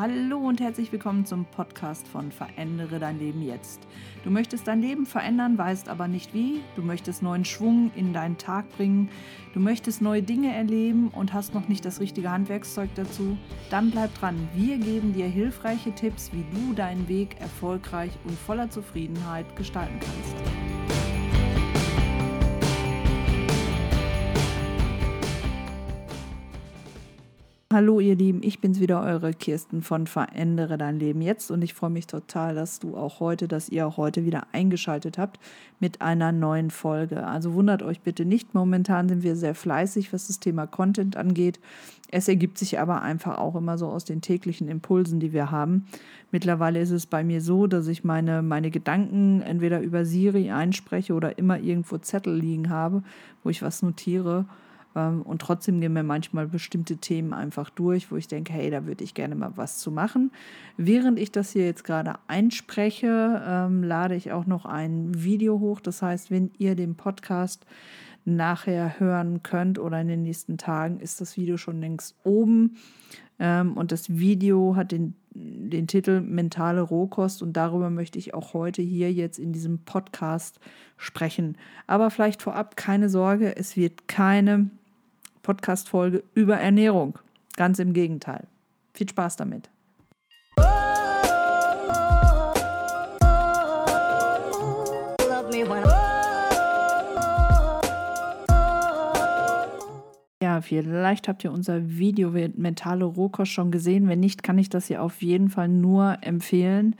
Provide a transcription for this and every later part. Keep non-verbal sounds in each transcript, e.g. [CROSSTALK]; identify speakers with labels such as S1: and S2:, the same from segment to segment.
S1: Hallo und herzlich willkommen zum Podcast von Verändere dein Leben jetzt. Du möchtest dein Leben verändern, weißt aber nicht wie. Du möchtest neuen Schwung in deinen Tag bringen. Du möchtest neue Dinge erleben und hast noch nicht das richtige Handwerkszeug dazu. Dann bleib dran. Wir geben dir hilfreiche Tipps, wie du deinen Weg erfolgreich und voller Zufriedenheit gestalten kannst. Hallo ihr Lieben, ich bin's wieder, eure Kirsten von Verändere dein Leben jetzt und ich freue mich total, dass du auch heute, dass ihr auch heute wieder eingeschaltet habt mit einer neuen Folge. Also wundert euch bitte nicht, momentan sind wir sehr fleißig, was das Thema Content angeht. Es ergibt sich aber einfach auch immer so aus den täglichen Impulsen, die wir haben. Mittlerweile ist es bei mir so, dass ich meine, meine Gedanken entweder über Siri einspreche oder immer irgendwo Zettel liegen habe, wo ich was notiere und trotzdem gehen mir manchmal bestimmte Themen einfach durch, wo ich denke, hey, da würde ich gerne mal was zu machen. Während ich das hier jetzt gerade einspreche, ähm, lade ich auch noch ein Video hoch. Das heißt, wenn ihr den Podcast nachher hören könnt oder in den nächsten Tagen, ist das Video schon längst oben. Ähm, und das Video hat den, den Titel Mentale Rohkost und darüber möchte ich auch heute hier jetzt in diesem Podcast sprechen. Aber vielleicht vorab keine Sorge, es wird keine Podcast-Folge über Ernährung. Ganz im Gegenteil. Viel Spaß damit. Ja, vielleicht habt ihr unser Video Mentale Rohkost schon gesehen. Wenn nicht, kann ich das hier auf jeden Fall nur empfehlen.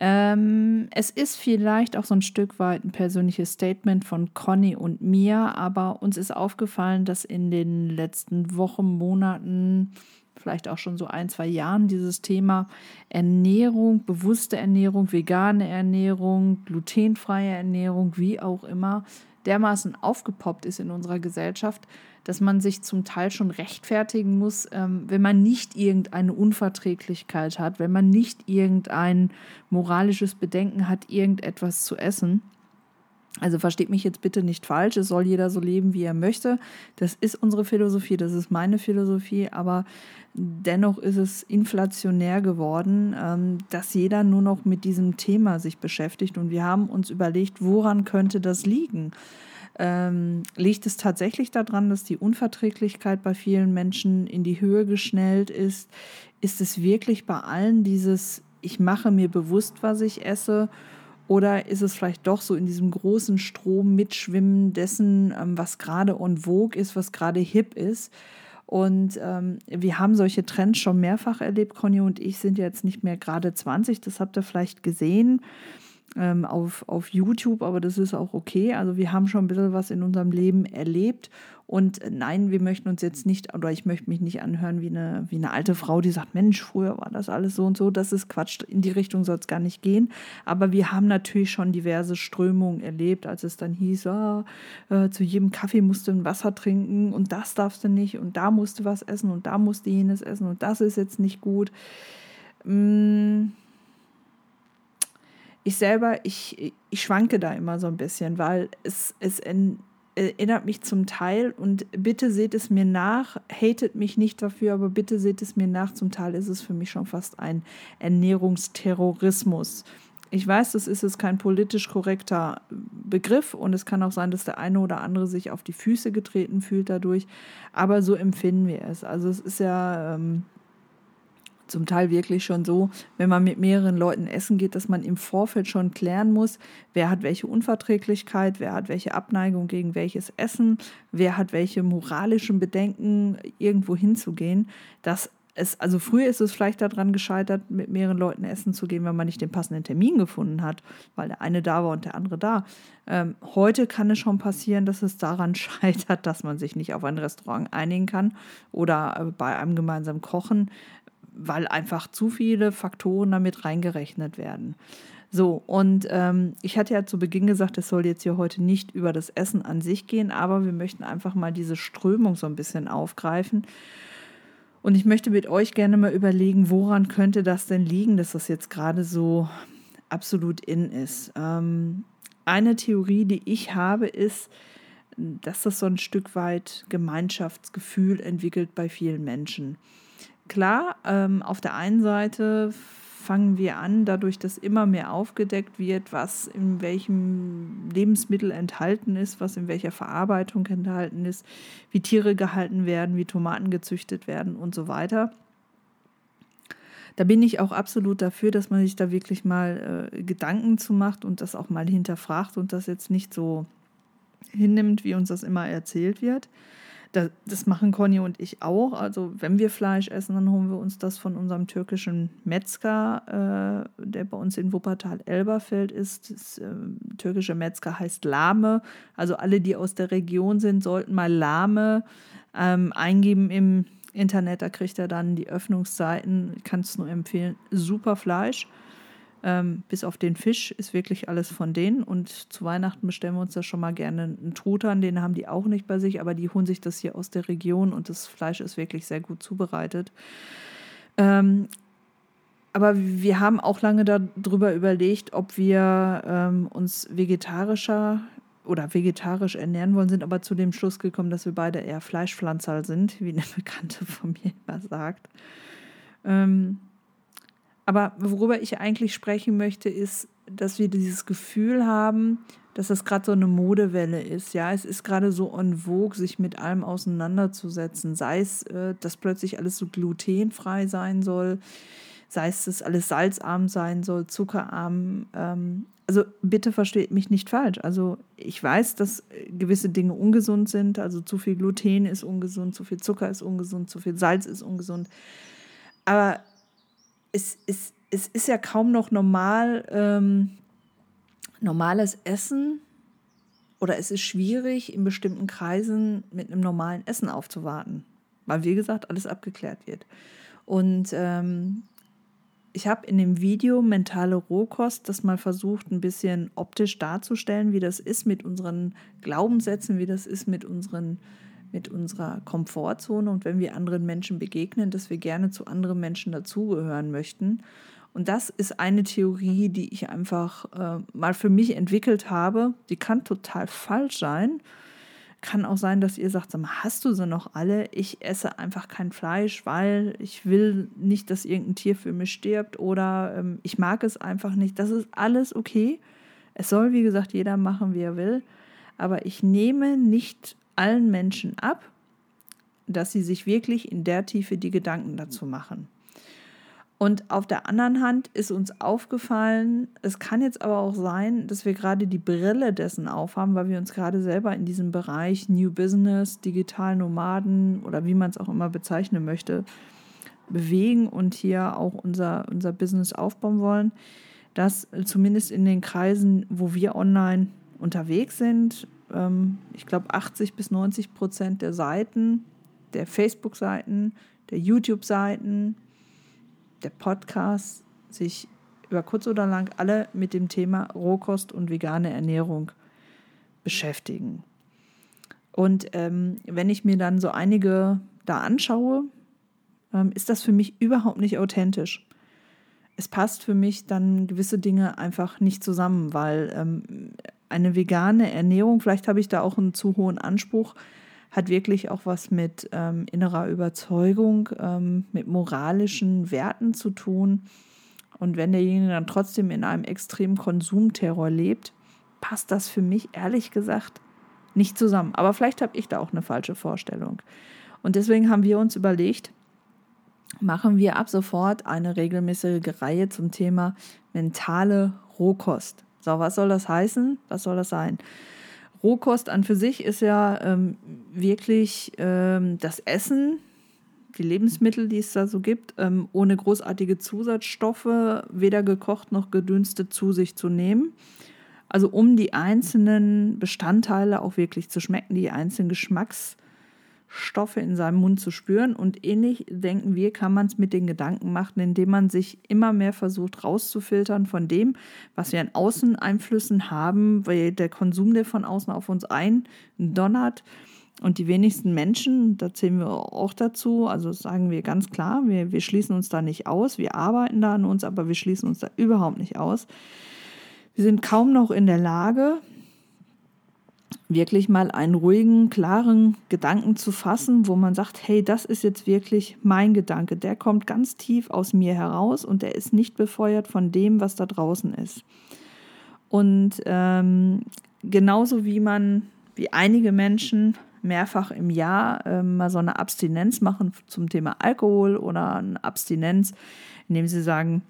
S1: Ähm, es ist vielleicht auch so ein Stück weit ein persönliches Statement von Conny und mir, aber uns ist aufgefallen, dass in den letzten Wochen, Monaten, vielleicht auch schon so ein, zwei Jahren dieses Thema Ernährung, bewusste Ernährung, vegane Ernährung, glutenfreie Ernährung, wie auch immer, dermaßen aufgepoppt ist in unserer Gesellschaft, dass man sich zum Teil schon rechtfertigen muss, ähm, wenn man nicht irgendeine Unverträglichkeit hat, wenn man nicht irgendein moralisches Bedenken hat, irgendetwas zu essen. Also versteht mich jetzt bitte nicht falsch, es soll jeder so leben, wie er möchte. Das ist unsere Philosophie, das ist meine Philosophie, aber dennoch ist es inflationär geworden, ähm, dass jeder nur noch mit diesem Thema sich beschäftigt. Und wir haben uns überlegt, woran könnte das liegen? Ähm, liegt es tatsächlich daran, dass die Unverträglichkeit bei vielen Menschen in die Höhe geschnellt ist? Ist es wirklich bei allen dieses, ich mache mir bewusst, was ich esse? Oder ist es vielleicht doch so in diesem großen Strom mitschwimmen dessen, ähm, was gerade on vogue ist, was gerade hip ist? Und ähm, wir haben solche Trends schon mehrfach erlebt. Conny und ich sind jetzt nicht mehr gerade 20, das habt ihr vielleicht gesehen ähm, auf, auf YouTube, aber das ist auch okay. Also wir haben schon ein bisschen was in unserem Leben erlebt. Und nein, wir möchten uns jetzt nicht, oder ich möchte mich nicht anhören wie eine, wie eine alte Frau, die sagt, Mensch, früher war das alles so und so. Das ist Quatsch, in die Richtung soll es gar nicht gehen. Aber wir haben natürlich schon diverse Strömungen erlebt, als es dann hieß, ah, äh, zu jedem Kaffee musst du ein Wasser trinken und das darfst du nicht und da musst du was essen und da musst du jenes essen und das ist jetzt nicht gut. Mmh ich selber, ich, ich schwanke da immer so ein bisschen, weil es, es erinnert mich zum Teil und bitte seht es mir nach, hatet mich nicht dafür, aber bitte seht es mir nach, zum Teil ist es für mich schon fast ein Ernährungsterrorismus. Ich weiß, das ist jetzt kein politisch korrekter Begriff und es kann auch sein, dass der eine oder andere sich auf die Füße getreten fühlt dadurch, aber so empfinden wir es. Also es ist ja ähm, zum Teil wirklich schon so, wenn man mit mehreren Leuten essen geht, dass man im Vorfeld schon klären muss, wer hat welche Unverträglichkeit, wer hat welche Abneigung gegen welches Essen, wer hat welche moralischen Bedenken, irgendwo hinzugehen. Das es, also früher ist es vielleicht daran gescheitert, mit mehreren Leuten essen zu gehen, wenn man nicht den passenden Termin gefunden hat, weil der eine da war und der andere da. Ähm, heute kann es schon passieren, dass es daran [LAUGHS] scheitert, dass man sich nicht auf ein Restaurant einigen kann oder äh, bei einem gemeinsamen Kochen weil einfach zu viele Faktoren damit reingerechnet werden. So, und ähm, ich hatte ja zu Beginn gesagt, es soll jetzt hier heute nicht über das Essen an sich gehen, aber wir möchten einfach mal diese Strömung so ein bisschen aufgreifen. Und ich möchte mit euch gerne mal überlegen, woran könnte das denn liegen, dass das jetzt gerade so absolut in ist. Ähm, eine Theorie, die ich habe, ist, dass das so ein Stück weit Gemeinschaftsgefühl entwickelt bei vielen Menschen. Klar, ähm, auf der einen Seite fangen wir an, dadurch, dass immer mehr aufgedeckt wird, was in welchem Lebensmittel enthalten ist, was in welcher Verarbeitung enthalten ist, wie Tiere gehalten werden, wie Tomaten gezüchtet werden und so weiter. Da bin ich auch absolut dafür, dass man sich da wirklich mal äh, Gedanken zu macht und das auch mal hinterfragt und das jetzt nicht so hinnimmt, wie uns das immer erzählt wird. Das, das machen Conny und ich auch. Also wenn wir Fleisch essen, dann holen wir uns das von unserem türkischen Metzger, äh, der bei uns in Wuppertal-Elberfeld ist. Das äh, türkische Metzger heißt Lahme. Also alle, die aus der Region sind, sollten mal Lahme ähm, eingeben im Internet. Da kriegt er dann die Öffnungszeiten. Ich kann es nur empfehlen. Super Fleisch. Ähm, bis auf den Fisch ist wirklich alles von denen. Und zu Weihnachten bestellen wir uns da schon mal gerne einen Truthahn. Den haben die auch nicht bei sich, aber die holen sich das hier aus der Region und das Fleisch ist wirklich sehr gut zubereitet. Ähm, aber wir haben auch lange darüber überlegt, ob wir ähm, uns vegetarischer oder vegetarisch ernähren wollen, sind aber zu dem Schluss gekommen, dass wir beide eher Fleischpflanzer sind, wie eine Bekannte von mir immer sagt. Ähm, aber worüber ich eigentlich sprechen möchte, ist, dass wir dieses Gefühl haben, dass das gerade so eine Modewelle ist. Ja, es ist gerade so en vogue, sich mit allem auseinanderzusetzen. Sei es, äh, dass plötzlich alles so glutenfrei sein soll, sei es, dass alles salzarm sein soll, zuckerarm. Ähm, also bitte versteht mich nicht falsch. Also ich weiß, dass gewisse Dinge ungesund sind. Also zu viel Gluten ist ungesund, zu viel Zucker ist ungesund, zu viel Salz ist ungesund. Aber es, es, es ist ja kaum noch normal, ähm, normales Essen oder es ist schwierig, in bestimmten Kreisen mit einem normalen Essen aufzuwarten, weil, wie gesagt, alles abgeklärt wird. Und ähm, ich habe in dem Video Mentale Rohkost das mal versucht, ein bisschen optisch darzustellen, wie das ist mit unseren Glaubenssätzen, wie das ist mit unseren mit unserer Komfortzone und wenn wir anderen Menschen begegnen, dass wir gerne zu anderen Menschen dazugehören möchten. Und das ist eine Theorie, die ich einfach äh, mal für mich entwickelt habe. Die kann total falsch sein. Kann auch sein, dass ihr sagt, hast du sie noch alle? Ich esse einfach kein Fleisch, weil ich will nicht, dass irgendein Tier für mich stirbt oder ähm, ich mag es einfach nicht. Das ist alles okay. Es soll, wie gesagt, jeder machen, wie er will. Aber ich nehme nicht allen Menschen ab, dass sie sich wirklich in der Tiefe die Gedanken dazu machen. Und auf der anderen Hand ist uns aufgefallen, es kann jetzt aber auch sein, dass wir gerade die Brille dessen aufhaben, weil wir uns gerade selber in diesem Bereich New Business, Digital Nomaden oder wie man es auch immer bezeichnen möchte, bewegen und hier auch unser, unser Business aufbauen wollen, dass zumindest in den Kreisen, wo wir online unterwegs sind, ähm, ich glaube, 80 bis 90 Prozent der Seiten, der Facebook-Seiten, der YouTube-Seiten, der Podcasts sich über kurz oder lang alle mit dem Thema Rohkost und vegane Ernährung beschäftigen. Und ähm, wenn ich mir dann so einige da anschaue, ähm, ist das für mich überhaupt nicht authentisch. Es passt für mich dann gewisse Dinge einfach nicht zusammen, weil ähm, eine vegane Ernährung, vielleicht habe ich da auch einen zu hohen Anspruch, hat wirklich auch was mit ähm, innerer Überzeugung, ähm, mit moralischen Werten zu tun. Und wenn derjenige dann trotzdem in einem extremen Konsumterror lebt, passt das für mich ehrlich gesagt nicht zusammen. Aber vielleicht habe ich da auch eine falsche Vorstellung. Und deswegen haben wir uns überlegt, machen wir ab sofort eine regelmäßige Reihe zum Thema mentale Rohkost. So, was soll das heißen? Was soll das sein? Rohkost an für sich ist ja ähm, wirklich ähm, das Essen, die Lebensmittel, die es da so gibt, ähm, ohne großartige Zusatzstoffe, weder gekocht noch gedünstet zu sich zu nehmen. Also um die einzelnen Bestandteile auch wirklich zu schmecken, die einzelnen Geschmacks Stoffe in seinem Mund zu spüren. Und ähnlich denken wir, kann man es mit den Gedanken machen, indem man sich immer mehr versucht rauszufiltern von dem, was wir an Außeneinflüssen haben, weil der Konsum, der von außen auf uns eindonnert. Und die wenigsten Menschen, da zählen wir auch dazu, also sagen wir ganz klar, wir, wir schließen uns da nicht aus, wir arbeiten da an uns, aber wir schließen uns da überhaupt nicht aus. Wir sind kaum noch in der Lage, wirklich mal einen ruhigen, klaren Gedanken zu fassen, wo man sagt, hey, das ist jetzt wirklich mein Gedanke, der kommt ganz tief aus mir heraus und der ist nicht befeuert von dem, was da draußen ist. Und ähm, genauso wie man, wie einige Menschen mehrfach im Jahr äh, mal so eine Abstinenz machen zum Thema Alkohol oder eine Abstinenz, indem sie sagen,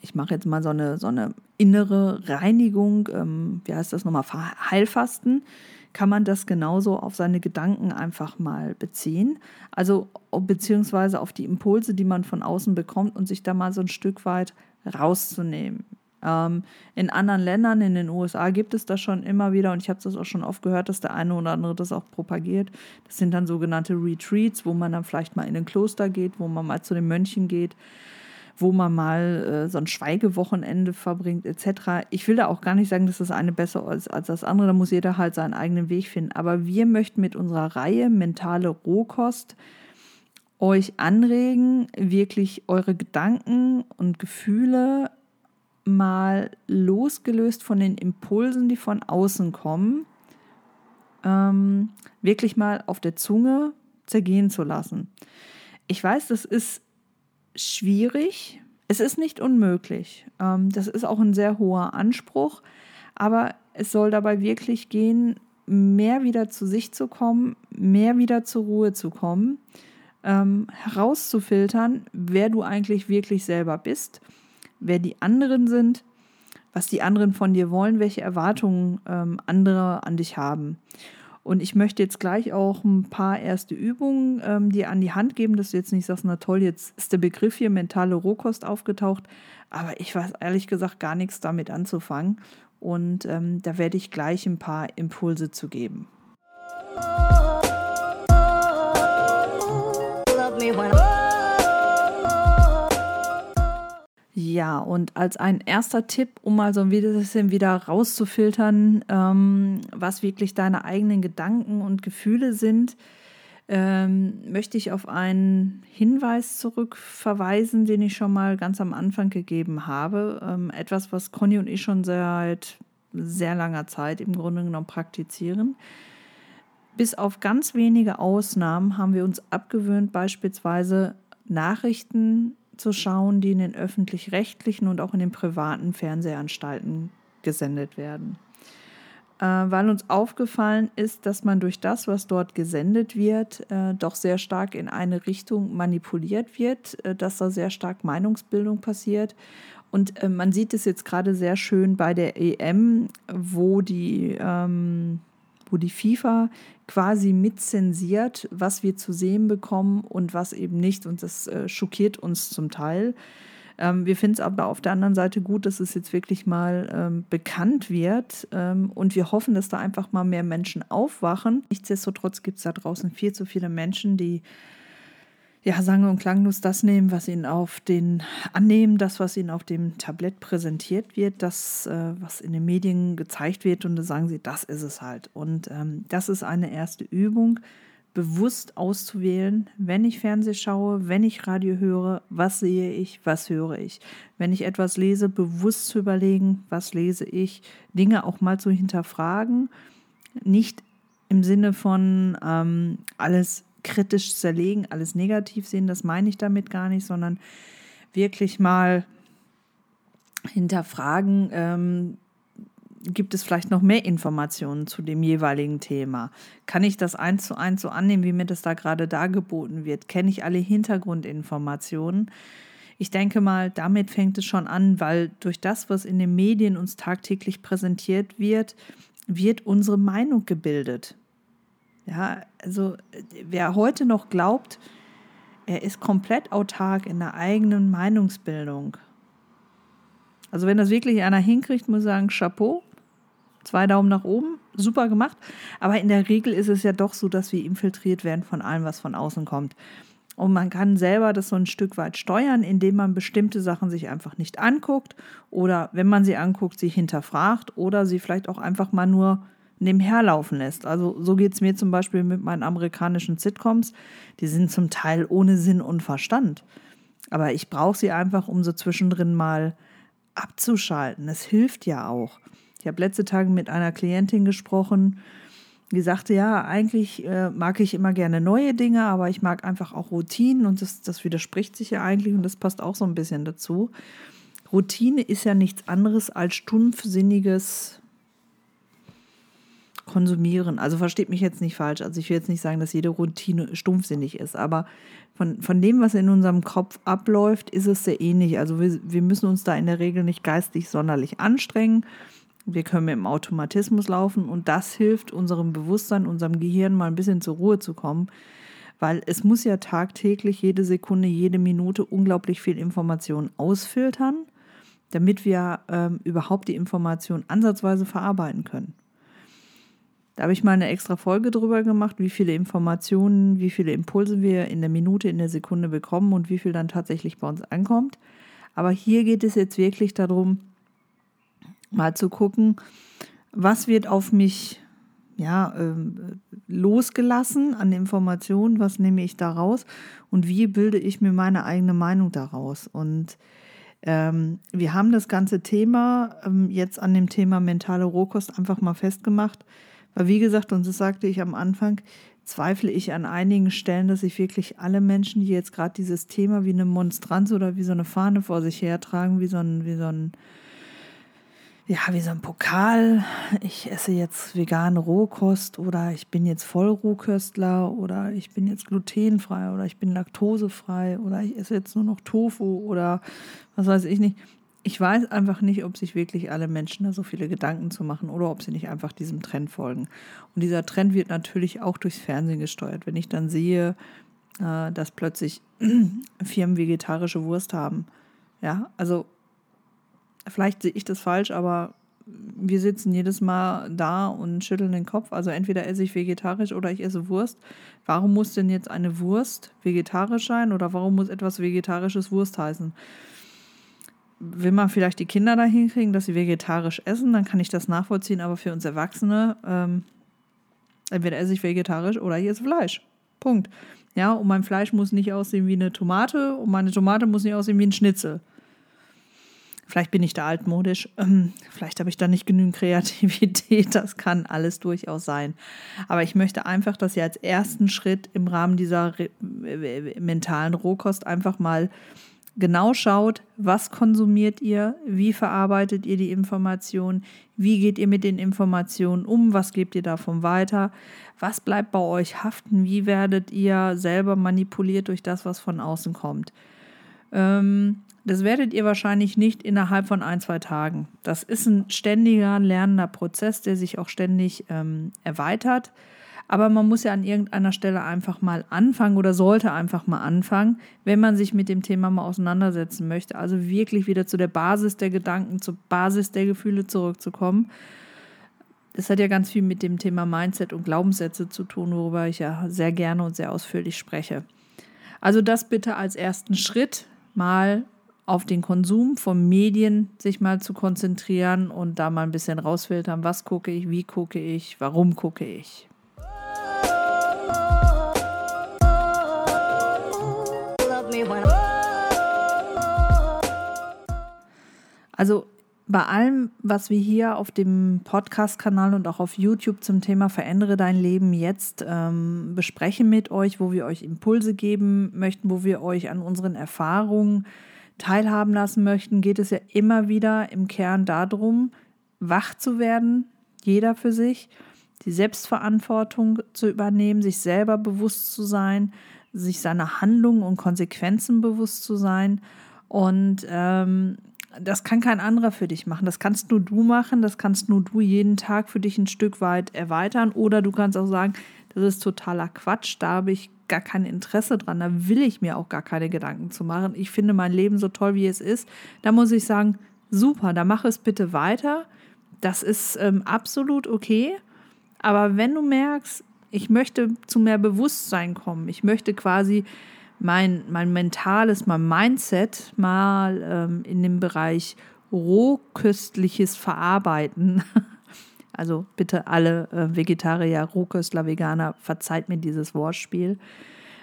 S1: ich mache jetzt mal so eine, so eine innere Reinigung, ähm, wie heißt das nochmal, Heilfasten, kann man das genauso auf seine Gedanken einfach mal beziehen. Also beziehungsweise auf die Impulse, die man von außen bekommt und sich da mal so ein Stück weit rauszunehmen. Ähm, in anderen Ländern, in den USA, gibt es das schon immer wieder und ich habe das auch schon oft gehört, dass der eine oder andere das auch propagiert. Das sind dann sogenannte Retreats, wo man dann vielleicht mal in ein Kloster geht, wo man mal zu den Mönchen geht wo man mal äh, so ein Schweigewochenende verbringt, etc. Ich will da auch gar nicht sagen, dass das eine besser ist als das andere, da muss jeder halt seinen eigenen Weg finden. Aber wir möchten mit unserer Reihe Mentale Rohkost euch anregen, wirklich eure Gedanken und Gefühle mal losgelöst von den Impulsen, die von außen kommen, ähm, wirklich mal auf der Zunge zergehen zu lassen. Ich weiß, das ist schwierig. Es ist nicht unmöglich. Ähm, das ist auch ein sehr hoher Anspruch, aber es soll dabei wirklich gehen, mehr wieder zu sich zu kommen, mehr wieder zur Ruhe zu kommen, ähm, herauszufiltern, wer du eigentlich wirklich selber bist, wer die anderen sind, was die anderen von dir wollen, welche Erwartungen ähm, andere an dich haben. Und ich möchte jetzt gleich auch ein paar erste Übungen ähm, dir an die Hand geben, dass du jetzt nicht sagst, na toll, jetzt ist der Begriff hier mentale Rohkost aufgetaucht. Aber ich weiß ehrlich gesagt gar nichts damit anzufangen. Und ähm, da werde ich gleich ein paar Impulse zu geben. Ja, und als ein erster Tipp, um mal so ein bisschen wieder rauszufiltern, ähm, was wirklich deine eigenen Gedanken und Gefühle sind, ähm, möchte ich auf einen Hinweis zurückverweisen, den ich schon mal ganz am Anfang gegeben habe. Ähm, etwas, was Conny und ich schon seit sehr langer Zeit im Grunde genommen praktizieren. Bis auf ganz wenige Ausnahmen haben wir uns abgewöhnt, beispielsweise Nachrichten zu schauen, die in den öffentlich-rechtlichen und auch in den privaten Fernsehanstalten gesendet werden. Äh, weil uns aufgefallen ist, dass man durch das, was dort gesendet wird, äh, doch sehr stark in eine Richtung manipuliert wird, äh, dass da sehr stark Meinungsbildung passiert. Und äh, man sieht es jetzt gerade sehr schön bei der EM, wo die ähm, wo die FIFA quasi mitzensiert, was wir zu sehen bekommen und was eben nicht. Und das äh, schockiert uns zum Teil. Ähm, wir finden es aber auf der anderen Seite gut, dass es jetzt wirklich mal ähm, bekannt wird. Ähm, und wir hoffen, dass da einfach mal mehr Menschen aufwachen. Nichtsdestotrotz gibt es da draußen viel zu viele Menschen, die ja, sang- und klanglos das nehmen, was ihnen auf den, annehmen, das, was ihnen auf dem Tablett präsentiert wird, das, äh, was in den Medien gezeigt wird und dann sagen sie, das ist es halt. Und ähm, das ist eine erste Übung, bewusst auszuwählen, wenn ich Fernseh schaue, wenn ich Radio höre, was sehe ich, was höre ich. Wenn ich etwas lese, bewusst zu überlegen, was lese ich, Dinge auch mal zu hinterfragen, nicht im Sinne von ähm, alles kritisch zerlegen, alles negativ sehen, das meine ich damit gar nicht, sondern wirklich mal hinterfragen, ähm, gibt es vielleicht noch mehr Informationen zu dem jeweiligen Thema? Kann ich das eins zu eins so annehmen, wie mir das da gerade dargeboten wird? Kenne ich alle Hintergrundinformationen? Ich denke mal, damit fängt es schon an, weil durch das, was in den Medien uns tagtäglich präsentiert wird, wird unsere Meinung gebildet. Ja, also wer heute noch glaubt, er ist komplett autark in der eigenen Meinungsbildung. Also wenn das wirklich einer hinkriegt, muss ich sagen, Chapeau, zwei Daumen nach oben, super gemacht. Aber in der Regel ist es ja doch so, dass wir infiltriert werden von allem, was von außen kommt. Und man kann selber das so ein Stück weit steuern, indem man bestimmte Sachen sich einfach nicht anguckt oder wenn man sie anguckt, sie hinterfragt oder sie vielleicht auch einfach mal nur nebenher laufen lässt. Also so geht es mir zum Beispiel mit meinen amerikanischen Sitcoms. Die sind zum Teil ohne Sinn und Verstand. Aber ich brauche sie einfach, um so zwischendrin mal abzuschalten. Es hilft ja auch. Ich habe letzte Tage mit einer Klientin gesprochen, die sagte, ja, eigentlich äh, mag ich immer gerne neue Dinge, aber ich mag einfach auch Routinen und das, das widerspricht sich ja eigentlich und das passt auch so ein bisschen dazu. Routine ist ja nichts anderes als stumpfsinniges Konsumieren. Also versteht mich jetzt nicht falsch. Also ich will jetzt nicht sagen, dass jede Routine stumpfsinnig ist, aber von, von dem, was in unserem Kopf abläuft, ist es sehr ähnlich. Also wir, wir müssen uns da in der Regel nicht geistig sonderlich anstrengen wir können im Automatismus laufen und das hilft unserem Bewusstsein, unserem Gehirn mal ein bisschen zur Ruhe zu kommen, weil es muss ja tagtäglich, jede Sekunde, jede Minute unglaublich viel Information ausfiltern, damit wir ähm, überhaupt die Information ansatzweise verarbeiten können. Da habe ich mal eine extra Folge drüber gemacht, wie viele Informationen, wie viele Impulse wir in der Minute, in der Sekunde bekommen und wie viel dann tatsächlich bei uns ankommt. Aber hier geht es jetzt wirklich darum, mal zu gucken, was wird auf mich ja, ähm, losgelassen an Informationen, was nehme ich daraus und wie bilde ich mir meine eigene Meinung daraus. Und ähm, wir haben das ganze Thema ähm, jetzt an dem Thema mentale Rohkost einfach mal festgemacht, weil wie gesagt, und das sagte ich am Anfang, zweifle ich an einigen Stellen, dass sich wirklich alle Menschen, die jetzt gerade dieses Thema wie eine Monstranz oder wie so eine Fahne vor sich hertragen, wie so ein, wie so ein ja, wie so ein Pokal. Ich esse jetzt vegane Rohkost oder ich bin jetzt Vollrohköstler oder ich bin jetzt glutenfrei oder ich bin laktosefrei oder ich esse jetzt nur noch Tofu oder was weiß ich nicht. Ich weiß einfach nicht, ob sich wirklich alle Menschen da so viele Gedanken zu machen oder ob sie nicht einfach diesem Trend folgen. Und dieser Trend wird natürlich auch durchs Fernsehen gesteuert. Wenn ich dann sehe, äh, dass plötzlich [CLEARS THROAT] Firmen vegetarische Wurst haben. Ja, also vielleicht sehe ich das falsch, aber wir sitzen jedes Mal da und schütteln den Kopf. Also entweder esse ich vegetarisch oder ich esse Wurst. Warum muss denn jetzt eine Wurst vegetarisch sein oder warum muss etwas vegetarisches Wurst heißen? Will man vielleicht die Kinder dahin kriegen, dass sie vegetarisch essen, dann kann ich das nachvollziehen, aber für uns Erwachsene, ähm, entweder esse ich vegetarisch oder ich esse Fleisch. Punkt. Ja, und mein Fleisch muss nicht aussehen wie eine Tomate und meine Tomate muss nicht aussehen wie ein Schnitzel. Vielleicht bin ich da altmodisch, ähm, vielleicht habe ich da nicht genügend Kreativität, [LAUGHS] das kann alles durchaus sein. Aber ich möchte einfach, dass ihr als ersten Schritt im Rahmen dieser mentalen Rohkost einfach mal genau schaut, was konsumiert ihr, wie verarbeitet ihr die Informationen, wie geht ihr mit den Informationen um, was gebt ihr davon weiter, was bleibt bei euch haften, wie werdet ihr selber manipuliert durch das, was von außen kommt. Ähm, das werdet ihr wahrscheinlich nicht innerhalb von ein, zwei Tagen. Das ist ein ständiger lernender Prozess, der sich auch ständig ähm, erweitert. Aber man muss ja an irgendeiner Stelle einfach mal anfangen oder sollte einfach mal anfangen, wenn man sich mit dem Thema mal auseinandersetzen möchte. Also wirklich wieder zu der Basis der Gedanken, zur Basis der Gefühle zurückzukommen. Das hat ja ganz viel mit dem Thema Mindset und Glaubenssätze zu tun, worüber ich ja sehr gerne und sehr ausführlich spreche. Also das bitte als ersten Schritt mal auf den Konsum von Medien sich mal zu konzentrieren und da mal ein bisschen rausfiltern, was gucke ich, wie gucke ich, warum gucke ich. Also bei allem, was wir hier auf dem Podcast-Kanal und auch auf YouTube zum Thema Verändere dein Leben jetzt ähm, besprechen mit euch, wo wir euch Impulse geben möchten, wo wir euch an unseren Erfahrungen teilhaben lassen möchten, geht es ja immer wieder im Kern darum, wach zu werden, jeder für sich, die Selbstverantwortung zu übernehmen, sich selber bewusst zu sein, sich seiner Handlungen und Konsequenzen bewusst zu sein. Und ähm, das kann kein anderer für dich machen. Das kannst nur du machen, das kannst nur du jeden Tag für dich ein Stück weit erweitern. Oder du kannst auch sagen, das ist totaler Quatsch, da habe ich gar kein Interesse dran, da will ich mir auch gar keine Gedanken zu machen. Ich finde mein Leben so toll, wie es ist. Da muss ich sagen, super, da mach es bitte weiter. Das ist ähm, absolut okay. Aber wenn du merkst, ich möchte zu mehr Bewusstsein kommen, ich möchte quasi mein, mein mentales, mein Mindset mal ähm, in dem Bereich rohköstliches Verarbeiten [LAUGHS] Also bitte alle äh, Vegetarier, Rohköstler, Veganer, verzeiht mir dieses Wortspiel.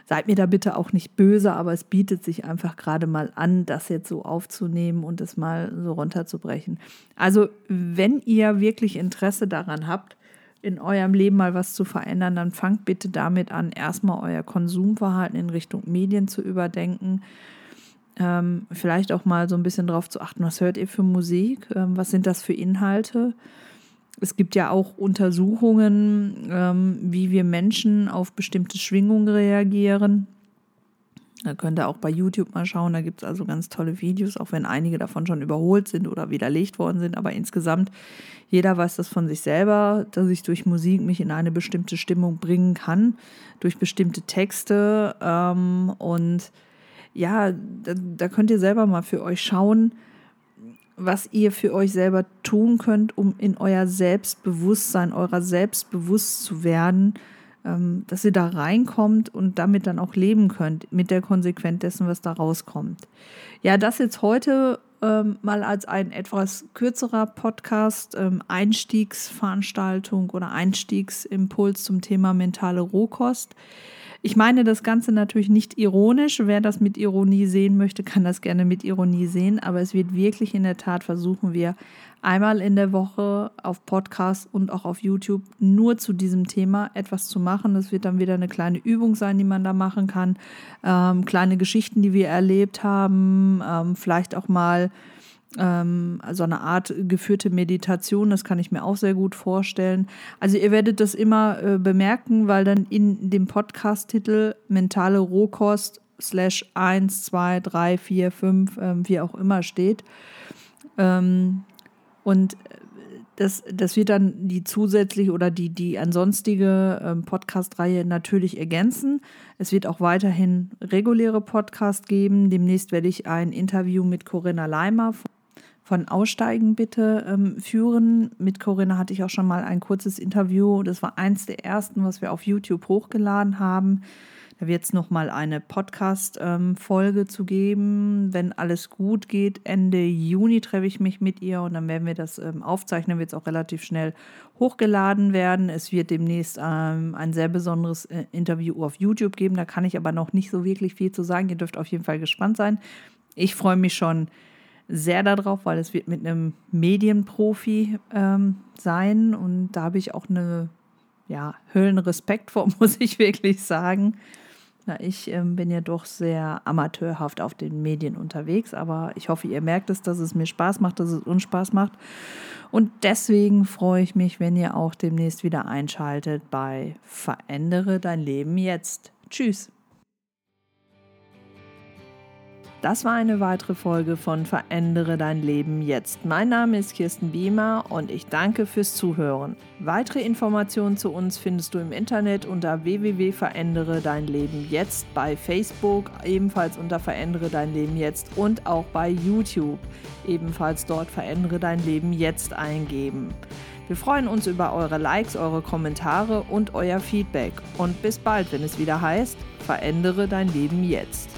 S1: Seid mir da bitte auch nicht böse, aber es bietet sich einfach gerade mal an, das jetzt so aufzunehmen und es mal so runterzubrechen. Also, wenn ihr wirklich Interesse daran habt, in eurem Leben mal was zu verändern, dann fangt bitte damit an, erstmal euer Konsumverhalten in Richtung Medien zu überdenken. Ähm, vielleicht auch mal so ein bisschen darauf zu achten, was hört ihr für Musik, ähm, was sind das für Inhalte. Es gibt ja auch Untersuchungen, ähm, wie wir Menschen auf bestimmte Schwingungen reagieren. Da könnt ihr auch bei YouTube mal schauen, da gibt es also ganz tolle Videos, auch wenn einige davon schon überholt sind oder widerlegt worden sind. Aber insgesamt, jeder weiß das von sich selber, dass ich durch Musik mich in eine bestimmte Stimmung bringen kann, durch bestimmte Texte. Ähm, und ja, da, da könnt ihr selber mal für euch schauen, was ihr für euch selber tun könnt, um in euer Selbstbewusstsein, eurer selbstbewusst zu werden dass ihr da reinkommt und damit dann auch leben könnt, mit der Konsequenz dessen, was da rauskommt. Ja, das jetzt heute ähm, mal als ein etwas kürzerer Podcast, ähm, Einstiegsveranstaltung oder Einstiegsimpuls zum Thema mentale Rohkost. Ich meine das Ganze natürlich nicht ironisch. Wer das mit Ironie sehen möchte, kann das gerne mit Ironie sehen. Aber es wird wirklich in der Tat versuchen wir einmal in der Woche auf Podcast und auch auf YouTube nur zu diesem Thema etwas zu machen. Das wird dann wieder eine kleine Übung sein, die man da machen kann. Ähm, kleine Geschichten, die wir erlebt haben. Ähm, vielleicht auch mal ähm, so eine Art geführte Meditation, das kann ich mir auch sehr gut vorstellen. Also ihr werdet das immer äh, bemerken, weil dann in dem Podcast-Titel mentale Rohkost slash 1, 2, 3, 4, 5, ähm, wie auch immer steht. Ähm, und das, das wird dann die zusätzliche oder die, die ansonstige ähm, Podcast-Reihe natürlich ergänzen. Es wird auch weiterhin reguläre Podcasts geben. Demnächst werde ich ein Interview mit Corinna Leimer von Aussteigen bitte ähm, führen. Mit Corinna hatte ich auch schon mal ein kurzes Interview. Das war eins der ersten, was wir auf YouTube hochgeladen haben. Da wird es nochmal eine Podcast-Folge ähm, zu geben. Wenn alles gut geht, Ende Juni treffe ich mich mit ihr und dann werden wir das ähm, aufzeichnen. Wird es auch relativ schnell hochgeladen werden. Es wird demnächst ähm, ein sehr besonderes äh, Interview auf YouTube geben. Da kann ich aber noch nicht so wirklich viel zu sagen. Ihr dürft auf jeden Fall gespannt sein. Ich freue mich schon sehr darauf, weil es wird mit einem Medienprofi ähm, sein und da habe ich auch eine ja, Höllenrespekt vor, [LAUGHS] muss ich wirklich sagen. Na, ich ähm, bin ja doch sehr amateurhaft auf den Medien unterwegs, aber ich hoffe, ihr merkt es, dass es mir Spaß macht, dass es uns Spaß macht. Und deswegen freue ich mich, wenn ihr auch demnächst wieder einschaltet bei Verändere dein Leben jetzt. Tschüss. Das war eine weitere Folge von Verändere dein Leben jetzt. Mein Name ist Kirsten Biemer und ich danke fürs Zuhören. Weitere Informationen zu uns findest du im Internet unter www.verändere dein Leben jetzt, bei Facebook ebenfalls unter Verändere dein Leben jetzt und auch bei YouTube ebenfalls dort Verändere dein Leben jetzt eingeben. Wir freuen uns über eure Likes, eure Kommentare und euer Feedback. Und bis bald, wenn es wieder heißt, verändere dein Leben jetzt.